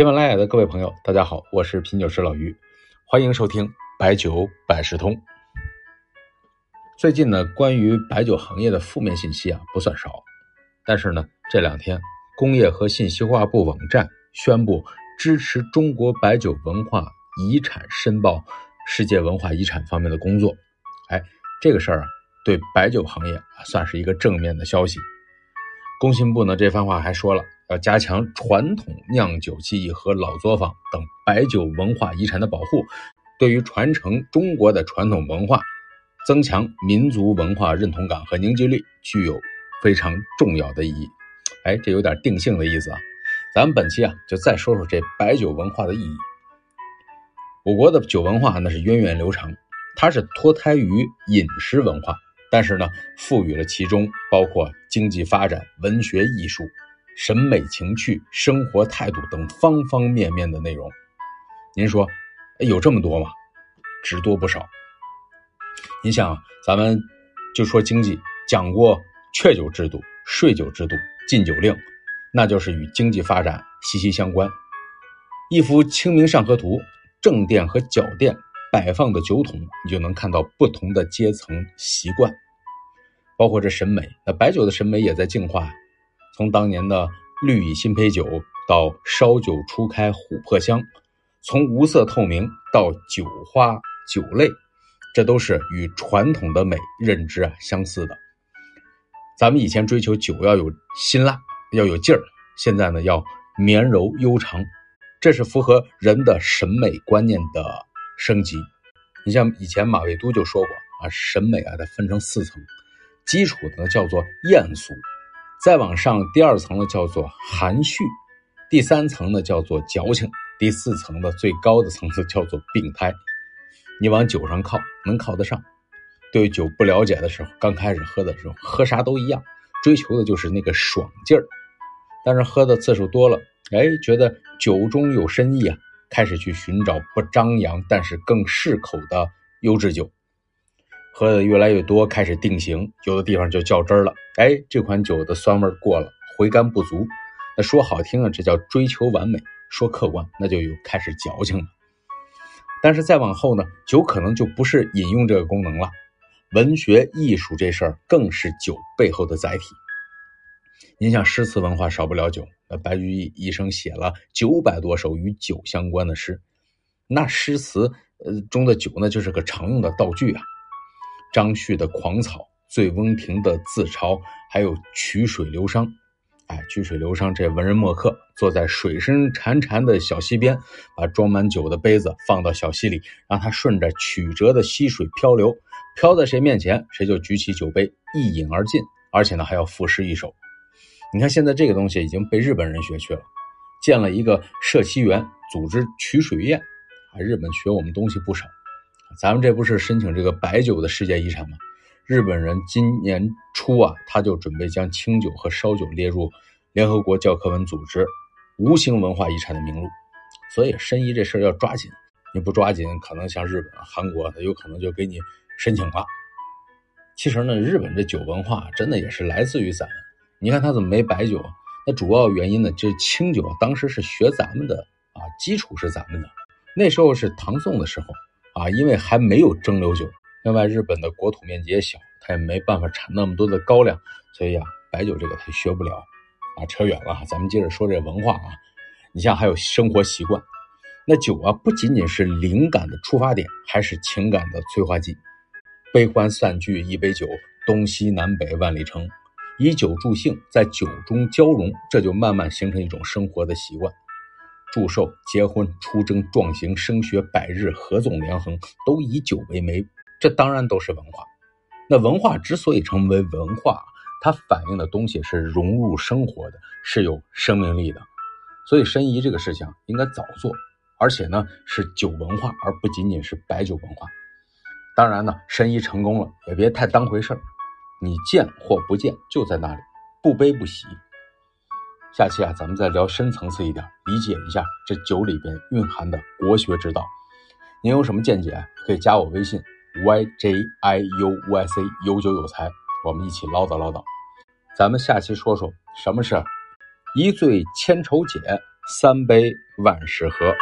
喜马拉雅的各位朋友，大家好，我是品酒师老于，欢迎收听白酒百事通。最近呢，关于白酒行业的负面信息啊不算少，但是呢，这两天工业和信息化部网站宣布支持中国白酒文化遗产申报世界文化遗产方面的工作，哎，这个事儿啊，对白酒行业算是一个正面的消息。工信部呢这番话还说了。要加强传统酿酒技艺和老作坊等白酒文化遗产的保护，对于传承中国的传统文化、增强民族文化认同感和凝聚力，具有非常重要的意义。哎，这有点定性的意思啊！咱们本期啊，就再说说这白酒文化的意义。我国的酒文化那是源远流长，它是脱胎于饮食文化，但是呢，赋予了其中包括经济发展、文学艺术。审美情趣、生活态度等方方面面的内容，您说有这么多吗？只多不少。你想，咱们就说经济，讲过确酒制度、税酒制度、禁酒令，那就是与经济发展息息相关。一幅《清明上河图》，正殿和角殿摆放的酒桶，你就能看到不同的阶层习惯，包括这审美。那白酒的审美也在进化。从当年的绿蚁新醅酒到烧酒初开琥珀香，从无色透明到酒花酒类，这都是与传统的美认知啊相似的。咱们以前追求酒要有辛辣，要有劲儿，现在呢要绵柔悠长，这是符合人的审美观念的升级。你像以前马未都就说过啊，审美啊它分成四层，基础的叫做艳俗。再往上，第二层呢叫做含蓄，第三层呢叫做矫情，第四层的最高的层次叫做病态。你往酒上靠，能靠得上。对酒不了解的时候，刚开始喝的时候，喝啥都一样，追求的就是那个爽劲儿。但是喝的次数多了，哎，觉得酒中有深意啊，开始去寻找不张扬但是更适口的优质酒。喝的越来越多，开始定型，有的地方就较真了。哎，这款酒的酸味过了，回甘不足。那说好听啊，这叫追求完美；说客观，那就有开始矫情了。但是再往后呢，酒可能就不是饮用这个功能了。文学艺术这事儿更是酒背后的载体。您像诗词文化少不了酒，那白居易一生写了九百多首与酒相关的诗，那诗词呃中的酒呢，就是个常用的道具啊。张旭的《狂草》，醉翁亭的自嘲，还有曲水流觞。哎，曲水流觞，这文人墨客坐在水声潺潺的小溪边，把装满酒的杯子放到小溪里，让它顺着曲折的溪水漂流，飘在谁面前，谁就举起酒杯一饮而尽，而且呢还要赋诗一首。你看现在这个东西已经被日本人学去了，建了一个社溪园，组织曲水宴。啊，日本学我们东西不少。咱们这不是申请这个白酒的世界遗产吗？日本人今年初啊，他就准备将清酒和烧酒列入联合国教科文组织无形文化遗产的名录。所以申遗这事儿要抓紧，你不抓紧，可能像日本、韩国，他有可能就给你申请了。其实呢，日本这酒文化真的也是来自于咱们。你看他怎么没白酒？那主要原因呢，这清酒啊当时是学咱们的啊，基础是咱们的。那时候是唐宋的时候。啊，因为还没有蒸馏酒，另外日本的国土面积也小，它也没办法产那么多的高粱，所以啊，白酒这个它学不了。啊，扯远了，咱们接着说这文化啊。你像还有生活习惯，那酒啊不仅仅是灵感的出发点，还是情感的催化剂。悲欢散聚一杯酒，东西南北万里程，以酒助兴，在酒中交融，这就慢慢形成一种生活的习惯。祝寿、结婚、出征、壮行、升学、百日、合纵连横，都以酒为媒，这当然都是文化。那文化之所以成为文化，它反映的东西是融入生活的，是有生命力的。所以申遗这个事情应该早做，而且呢是酒文化，而不仅仅是白酒文化。当然呢，申遗成功了，也别太当回事儿，你见或不见就在那里，不悲不喜。下期啊，咱们再聊深层次一点，理解一下这酒里边蕴含的国学之道。您有什么见解，可以加我微信 y j i u y c 有酒有才，我们一起唠叨唠叨。咱们下期说说什么是一醉千愁解，三杯万事和。